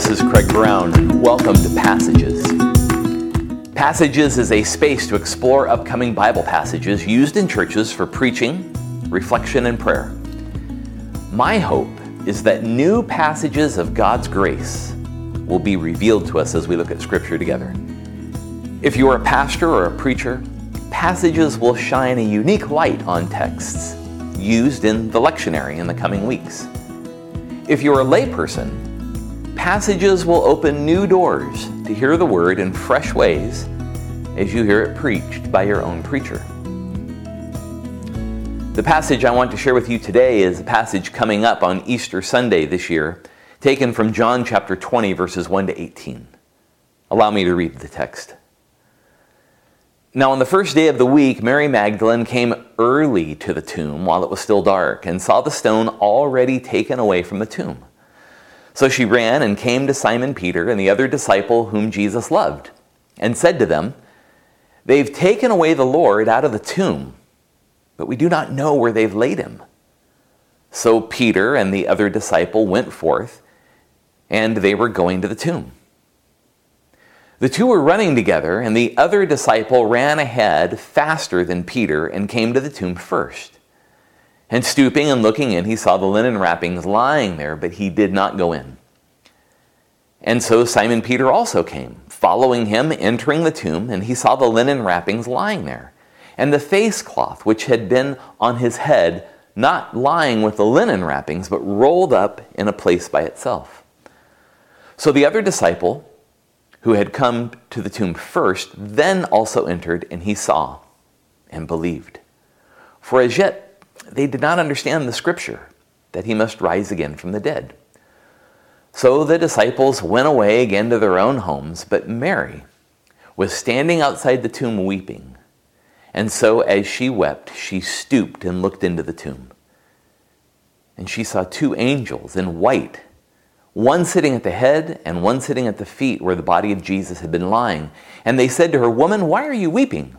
this is Craig Brown. Welcome to Passages. Passages is a space to explore upcoming Bible passages used in churches for preaching, reflection, and prayer. My hope is that new passages of God's grace will be revealed to us as we look at Scripture together. If you are a pastor or a preacher, passages will shine a unique light on texts used in the lectionary in the coming weeks. If you're a layperson, passages will open new doors to hear the word in fresh ways as you hear it preached by your own preacher. The passage I want to share with you today is a passage coming up on Easter Sunday this year, taken from John chapter 20, verses 1 to 18. Allow me to read the text. Now, on the first day of the week, Mary Magdalene came early to the tomb while it was still dark and saw the stone already taken away from the tomb. So she ran and came to Simon Peter and the other disciple whom Jesus loved, and said to them, They've taken away the Lord out of the tomb, but we do not know where they've laid him. So Peter and the other disciple went forth, and they were going to the tomb. The two were running together, and the other disciple ran ahead faster than Peter and came to the tomb first. And stooping and looking in, he saw the linen wrappings lying there, but he did not go in. And so Simon Peter also came, following him, entering the tomb, and he saw the linen wrappings lying there, and the face cloth which had been on his head, not lying with the linen wrappings, but rolled up in a place by itself. So the other disciple, who had come to the tomb first, then also entered, and he saw and believed. For as yet they did not understand the scripture that he must rise again from the dead. So the disciples went away again to their own homes, but Mary was standing outside the tomb weeping. And so as she wept, she stooped and looked into the tomb. And she saw two angels in white, one sitting at the head and one sitting at the feet where the body of Jesus had been lying. And they said to her, Woman, why are you weeping?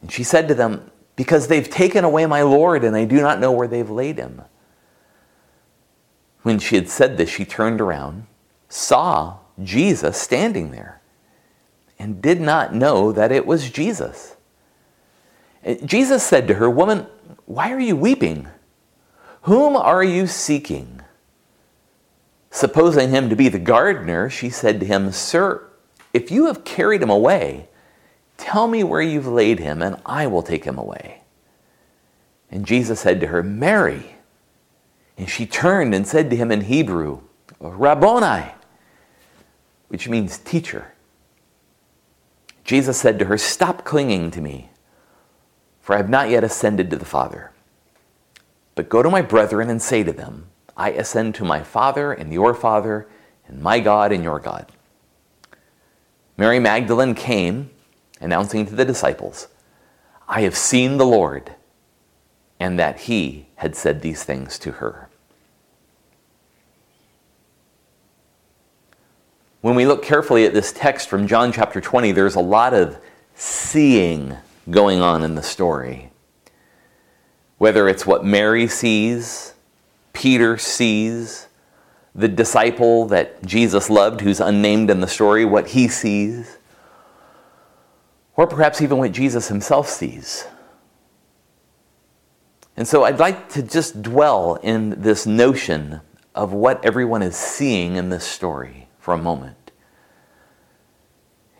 And she said to them, because they've taken away my Lord and I do not know where they've laid him. When she had said this, she turned around, saw Jesus standing there, and did not know that it was Jesus. Jesus said to her, Woman, why are you weeping? Whom are you seeking? Supposing him to be the gardener, she said to him, Sir, if you have carried him away, Tell me where you've laid him, and I will take him away. And Jesus said to her, Mary. And she turned and said to him in Hebrew, Rabboni, which means teacher. Jesus said to her, Stop clinging to me, for I have not yet ascended to the Father. But go to my brethren and say to them, I ascend to my Father and your Father, and my God and your God. Mary Magdalene came announcing to the disciples, I have seen the Lord, and that he had said these things to her. When we look carefully at this text from John chapter 20, there's a lot of seeing going on in the story. Whether it's what Mary sees, Peter sees, the disciple that Jesus loved, who's unnamed in the story, what he sees, or perhaps even what Jesus himself sees. And so I'd like to just dwell in this notion of what everyone is seeing in this story for a moment.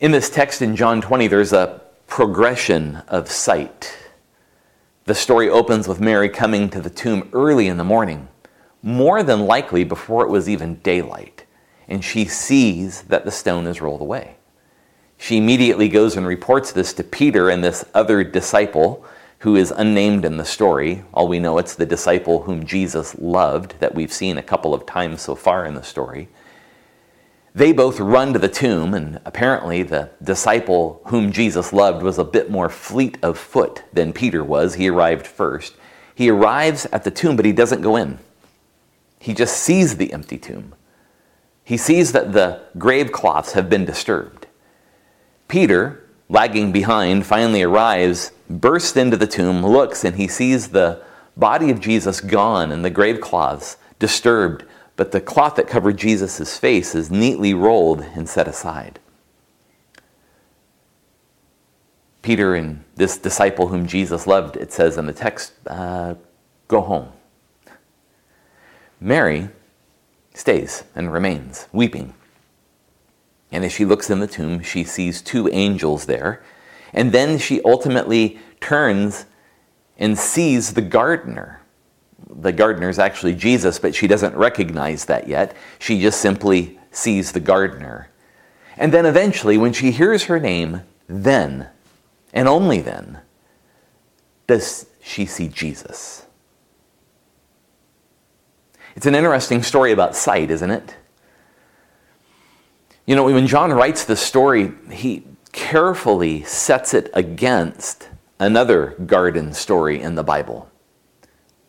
In this text in John 20, there's a progression of sight. The story opens with Mary coming to the tomb early in the morning, more than likely before it was even daylight, and she sees that the stone is rolled away. She immediately goes and reports this to Peter and this other disciple who is unnamed in the story. All we know it's the disciple whom Jesus loved that we've seen a couple of times so far in the story. They both run to the tomb, and apparently the disciple whom Jesus loved was a bit more fleet of foot than Peter was. He arrived first. He arrives at the tomb, but he doesn't go in. He just sees the empty tomb. He sees that the grave cloths have been disturbed. Peter, lagging behind, finally arrives, bursts into the tomb, looks, and he sees the body of Jesus gone and the grave cloths disturbed, but the cloth that covered Jesus' face is neatly rolled and set aside. Peter and this disciple whom Jesus loved, it says in the text, uh, go home. Mary stays and remains, weeping. And as she looks in the tomb, she sees two angels there. And then she ultimately turns and sees the gardener. The gardener is actually Jesus, but she doesn't recognize that yet. She just simply sees the gardener. And then eventually, when she hears her name, then, and only then, does she see Jesus. It's an interesting story about sight, isn't it? You know, when John writes this story, he carefully sets it against another garden story in the Bible.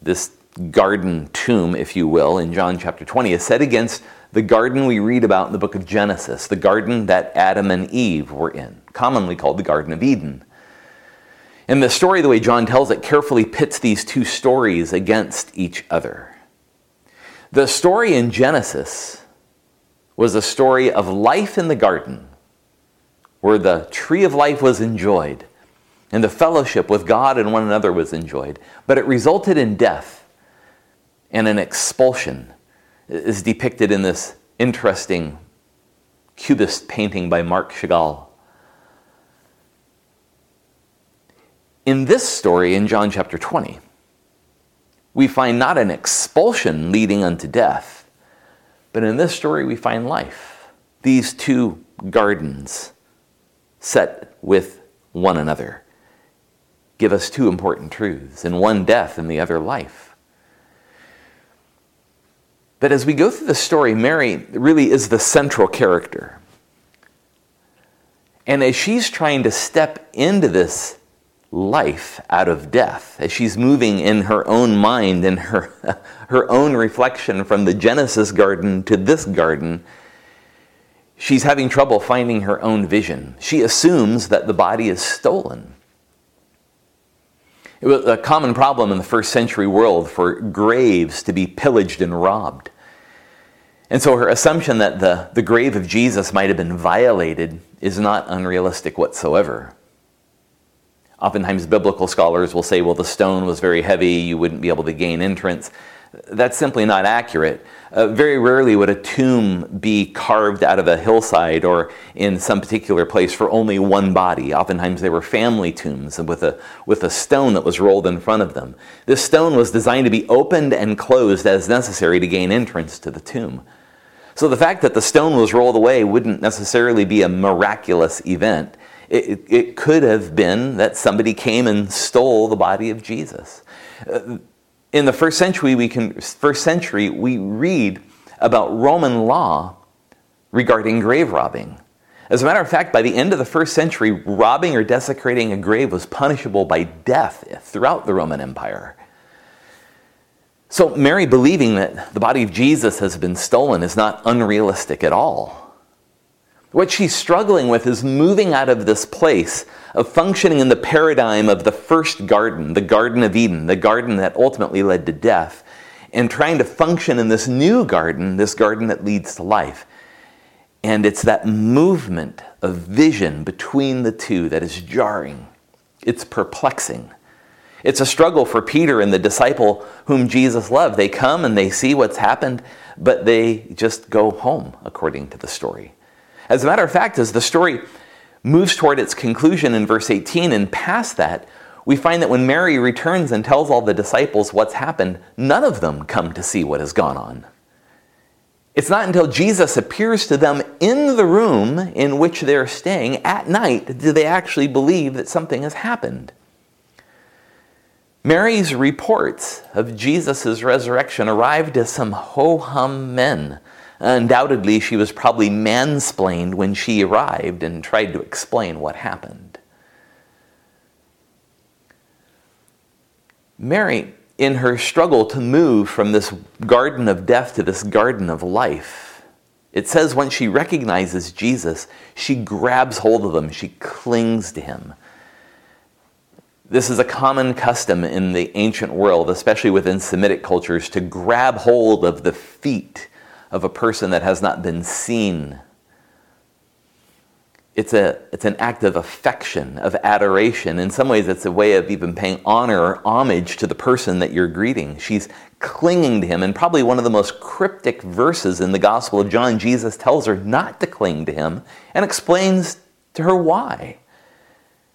This garden tomb, if you will, in John chapter 20 is set against the garden we read about in the book of Genesis, the garden that Adam and Eve were in, commonly called the Garden of Eden. And the story, the way John tells it, carefully pits these two stories against each other. The story in Genesis was a story of life in the garden, where the tree of life was enjoyed and the fellowship with God and one another was enjoyed. But it resulted in death and an expulsion, is depicted in this interesting cubist painting by Marc Chagall. In this story in John chapter 20, we find not an expulsion leading unto death, but in this story we find life. These two gardens set with one another give us two important truths, and one death and the other life. But as we go through the story, Mary really is the central character. And as she's trying to step into this life out of death, as she's moving in her own mind and her, her own reflection from the Genesis garden to this garden, she's having trouble finding her own vision. She assumes that the body is stolen. It was a common problem in the first century world for graves to be pillaged and robbed. And so her assumption that the, the grave of Jesus might have been violated is not unrealistic whatsoever. Oftentimes, biblical scholars will say, well, the stone was very heavy, you wouldn't be able to gain entrance. That's simply not accurate. Uh, very rarely would a tomb be carved out of a hillside or in some particular place for only one body. Oftentimes they were family tombs with a, with a stone that was rolled in front of them. This stone was designed to be opened and closed as necessary to gain entrance to the tomb. So the fact that the stone was rolled away wouldn't necessarily be a miraculous event. It, it could have been that somebody came and stole the body of Jesus. Uh, in the first century, we can first century we read about Roman law regarding grave robbing. As a matter of fact, by the end of the first century, robbing or desecrating a grave was punishable by death throughout the Roman Empire. So, Mary believing that the body of Jesus has been stolen is not unrealistic at all. What she's struggling with is moving out of this place of functioning in the paradigm of the first garden, the Garden of Eden, the garden that ultimately led to death, and trying to function in this new garden, this garden that leads to life. And it's that movement of vision between the two that is jarring. It's perplexing. It's a struggle for Peter and the disciple whom Jesus loved. They come and they see what's happened, but they just go home, according to the story. As a matter of fact, as the story moves toward its conclusion in verse 18 and past that, we find that when Mary returns and tells all the disciples what's happened, none of them come to see what has gone on. It's not until Jesus appears to them in the room in which they're staying at night do they actually believe that something has happened. Mary's reports of Jesus' resurrection arrived as some ho hum men Undoubtedly, she was probably mansplained when she arrived and tried to explain what happened. Mary, in her struggle to move from this garden of death to this garden of life, it says when she recognizes Jesus, she grabs hold of him, she clings to him. This is a common custom in the ancient world, especially within Semitic cultures, to grab hold of the feet of a person that has not been seen. It's, a, it's an act of affection, of adoration. In some ways, it's a way of even paying honor or homage to the person that you're greeting. She's clinging to him. And probably one of the most cryptic verses in the Gospel of John, Jesus tells her not to cling to him and explains to her why.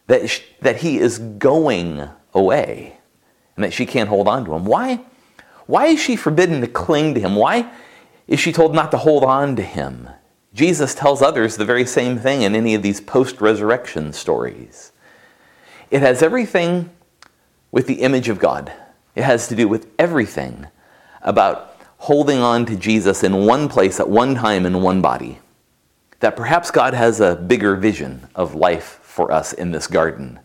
That, she, that he is going away and that she can't hold on to him. Why? Why is she forbidden to cling to him? Why is she told not to hold on to him? Jesus tells others the very same thing in any of these post resurrection stories. It has everything with the image of God, it has to do with everything about holding on to Jesus in one place at one time in one body. That perhaps God has a bigger vision of life for us in this garden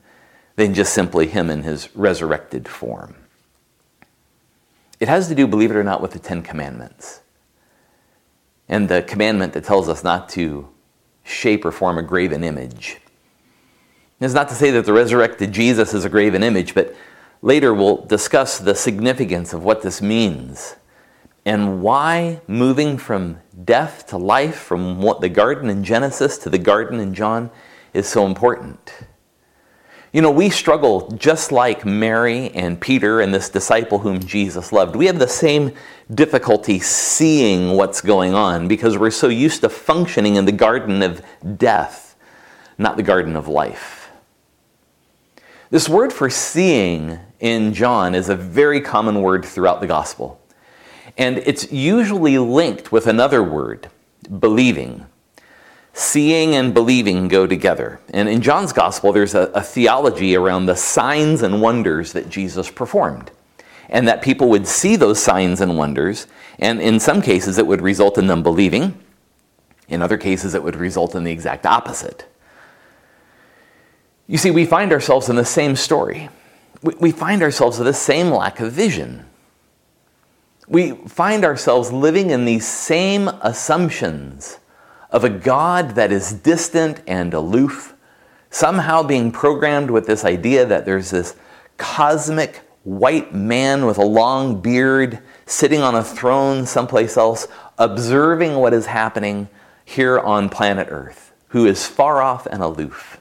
than just simply Him in His resurrected form. It has to do, believe it or not, with the Ten Commandments. And the commandment that tells us not to shape or form a graven image. It's not to say that the resurrected Jesus is a graven image, but later we'll discuss the significance of what this means and why moving from death to life, from what the garden in Genesis to the garden in John, is so important. You know, we struggle just like Mary and Peter and this disciple whom Jesus loved. We have the same difficulty seeing what's going on because we're so used to functioning in the garden of death, not the garden of life. This word for seeing in John is a very common word throughout the gospel. And it's usually linked with another word, believing. Seeing and believing go together. And in John's gospel, there's a, a, theology around the signs and wonders that Jesus performed. And that people would see those signs and wonders, and in some cases, it would result in them believing. In other cases, it would result in the exact opposite. You see, we find ourselves in the same story. We, we find ourselves with the same lack of vision. We find ourselves living in these same assumptions of a God that is distant and aloof, somehow being programmed with this idea that there's this cosmic white man with a long beard sitting on a throne someplace else, observing what is happening here on planet Earth, who is far off and aloof.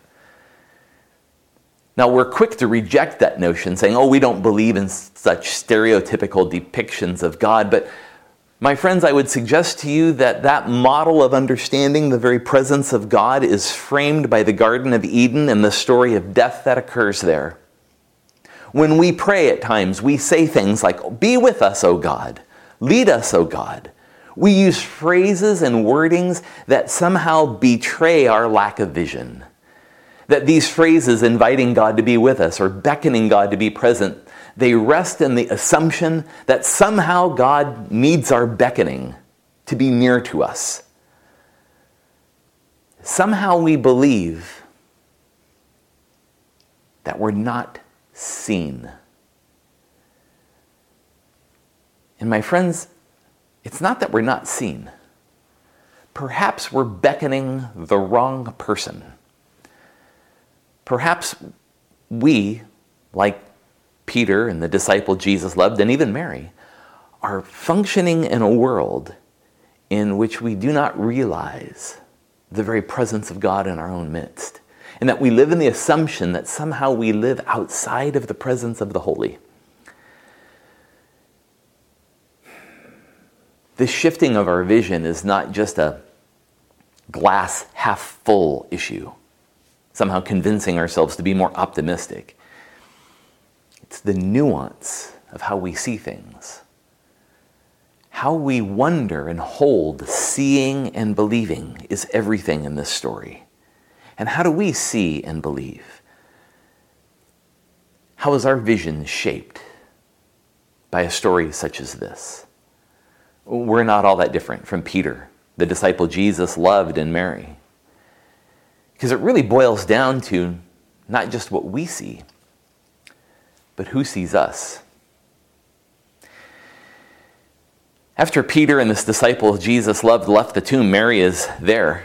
Now, we're quick to reject that notion, saying, oh, we don't believe in such stereotypical depictions of God, but my friends, I would suggest to you that that model of understanding the very presence of God is framed by the Garden of Eden and the story of death that occurs there. When we pray at times, we say things like, Be with us, O God. Lead us, O God. We use phrases and wordings that somehow betray our lack of vision. That these phrases inviting God to be with us or beckoning God to be present they rest in the assumption that somehow God needs our beckoning to be near to us. Somehow we believe that we're not seen. And my friends, it's not that we're not seen. Perhaps we're beckoning the wrong person. Perhaps we, like Peter and the disciple Jesus loved, and even Mary, are functioning in a world in which we do not realize the very presence of God in our own midst. And that we live in the assumption that somehow we live outside of the presence of the holy. This shifting of our vision is not just a glass half full issue, somehow convincing ourselves to be more optimistic. It's the nuance of how we see things. How we wonder and hold seeing and believing is everything in this story. And how do we see and believe? How is our vision shaped by a story such as this? We're not all that different from Peter, the disciple Jesus loved, and Mary. Because it really boils down to not just what we see, but who sees us? After Peter and this disciple Jesus loved left the tomb, Mary is there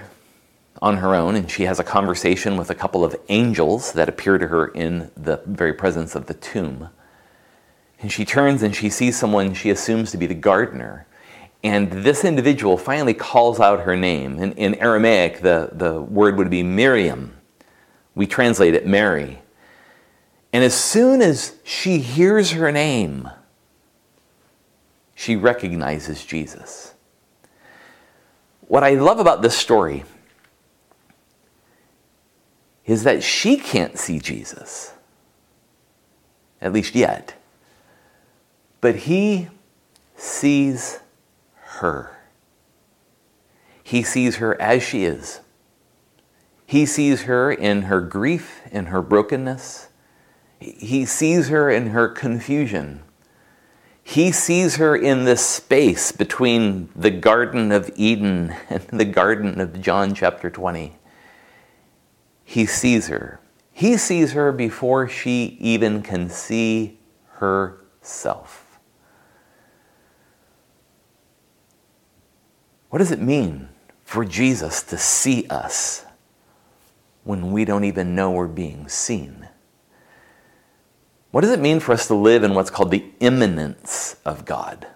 on her own, and she has a conversation with a couple of angels that appear to her in the very presence of the tomb. And she turns and she sees someone she assumes to be the gardener. And this individual finally calls out her name. In, in Aramaic, the, the word would be Miriam. We translate it Mary. And as soon as she hears her name, she recognizes Jesus. What I love about this story is that she can't see Jesus, at least yet. But he sees her. He sees her as she is. He sees her in her grief, in her brokenness. He sees her in her confusion. He sees her in this space between the Garden of Eden and the Garden of John chapter 20. He sees her. He sees her before she even can see herself. What does it mean for Jesus to see us when we don't even know we're being seen? What does it mean for us to live in what's called the immanence of God?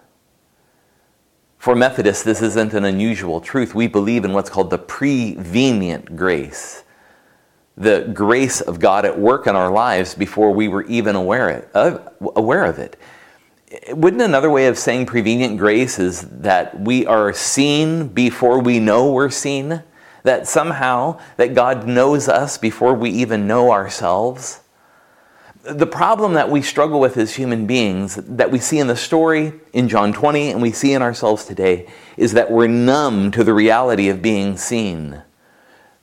For Methodists, this isn't an unusual truth. We believe in what's called the prevenient grace, the grace of God at work in our lives before we were even aware of, aware of it. Wouldn't another way of saying prevenient grace is that we are seen before we know we're seen? That somehow that God knows us before we even know ourselves? The problem that we struggle with as human beings, that we see in the story in John 20 and we see in ourselves today, is that we're numb to the reality of being seen.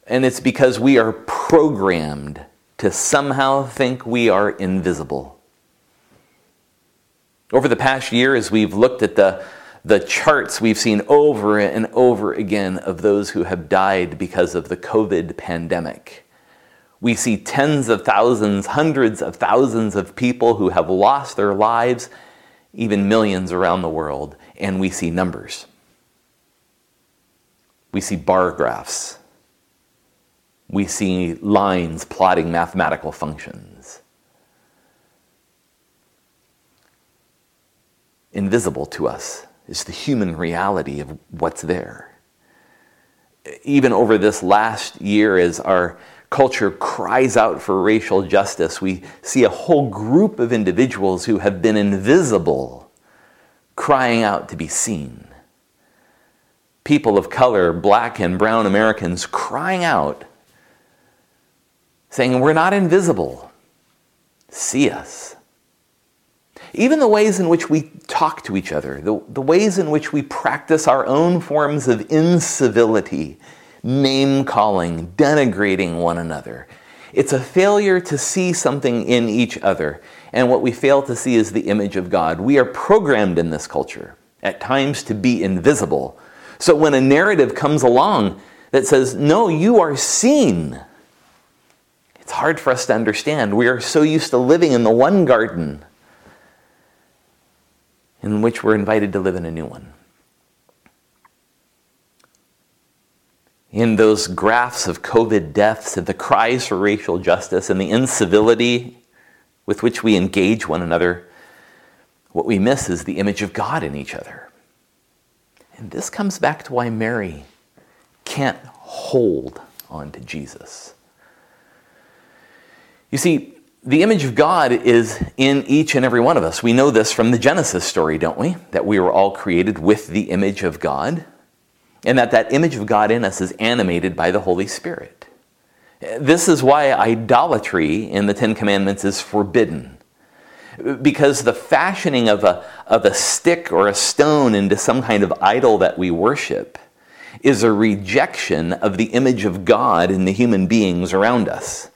And it's because we are programmed to somehow think we are invisible. Over the past year, as we've looked at the, the charts we've seen over and over again of those who have died because of the COVID pandemic we see tens of thousands, hundreds of thousands of people who have lost their lives, even millions around the world, and we see numbers. We see bar graphs. We see lines plotting mathematical functions. Invisible to us is the human reality of what's there. Even over this last year, as our culture cries out for racial justice, we see a whole group of individuals who have been invisible crying out to be seen. People of color, black and brown Americans, crying out, saying, We're not invisible. See us. Even the ways in which we talk to each other, the, the ways in which we practice our own forms of incivility name calling, denigrating one another. It's a failure to see something in each other. And what we fail to see is the image of God. We are programmed in this culture, at times, to be invisible. So when a narrative comes along that says, no, you are seen, it's hard for us to understand. We are so used to living in the one garden in which we're invited to live in a new one. In those graphs of COVID deaths and the cries for racial justice and the incivility with which we engage one another, what we miss is the image of God in each other. And this comes back to why Mary can't hold on to Jesus. You see, the image of God is in each and every one of us. We know this from the Genesis story, don't we? That we were all created with the image of God and that that image of God in us is animated by the Holy Spirit. This is why idolatry in the Ten Commandments is forbidden. Because the fashioning of a, of a stick or a stone into some kind of idol that we worship is a rejection of the image of God in the human beings around us.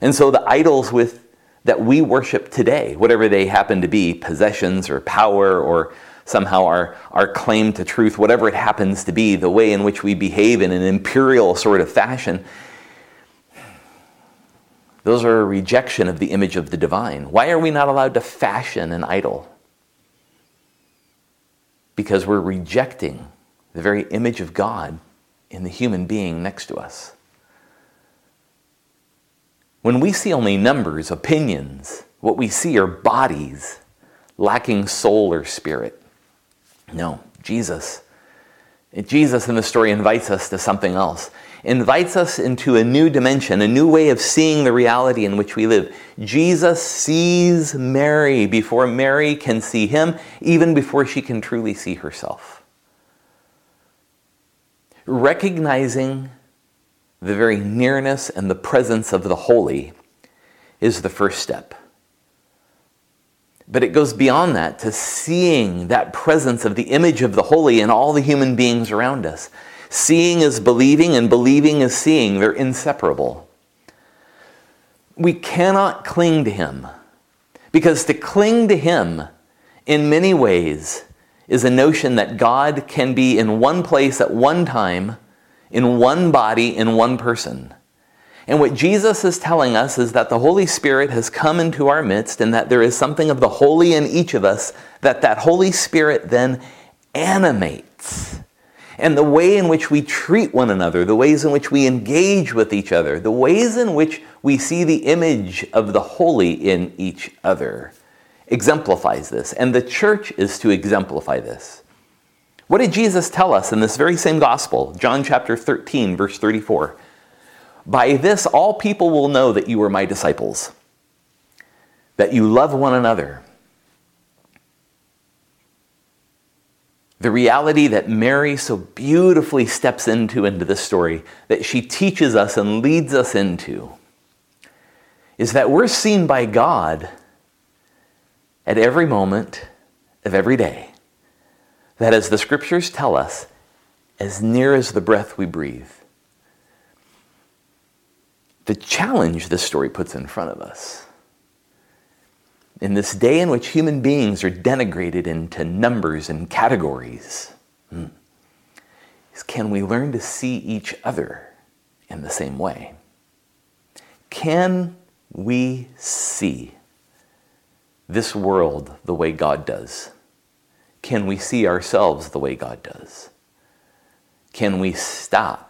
And so the idols with, that we worship today, whatever they happen to be, possessions or power or somehow our, our claim to truth, whatever it happens to be, the way in which we behave in an imperial sort of fashion, those are a rejection of the image of the divine. Why are we not allowed to fashion an idol? Because we're rejecting the very image of God in the human being next to us. When we see only numbers, opinions, what we see are bodies lacking soul or spirit. No, Jesus. Jesus in the story invites us to something else, invites us into a new dimension, a new way of seeing the reality in which we live. Jesus sees Mary before Mary can see him, even before she can truly see herself. Recognizing the very nearness and the presence of the holy is the first step. But it goes beyond that to seeing that presence of the image of the holy in all the human beings around us. Seeing is believing, and believing is seeing. They're inseparable. We cannot cling to Him because to cling to Him in many ways is a notion that God can be in one place at one time, in one body, in one person. And what Jesus is telling us is that the Holy Spirit has come into our midst and that there is something of the holy in each of us that that Holy Spirit then animates. And the way in which we treat one another, the ways in which we engage with each other, the ways in which we see the image of the holy in each other exemplifies this. And the church is to exemplify this. What did Jesus tell us in this very same gospel? John chapter 13, verse 34. By this, all people will know that you are my disciples, that you love one another. The reality that Mary so beautifully steps into into this story, that she teaches us and leads us into, is that we're seen by God at every moment of every day. That, as the scriptures tell us, as near as the breath we breathe the challenge this story puts in front of us. In this day in which human beings are denigrated into numbers and categories, hmm, is can we learn to see each other in the same way? Can we see this world the way God does? Can we see ourselves the way God does? Can we stop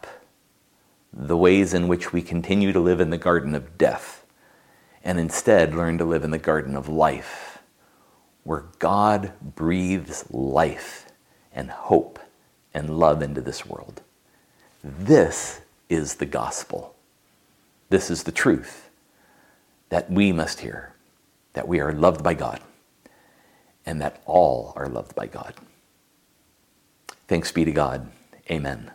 the ways in which we continue to live in the garden of death and instead learn to live in the garden of life, where God breathes life and hope and love into this world. This is the gospel. This is the truth that we must hear that we are loved by God and that all are loved by God. Thanks be to God. Amen.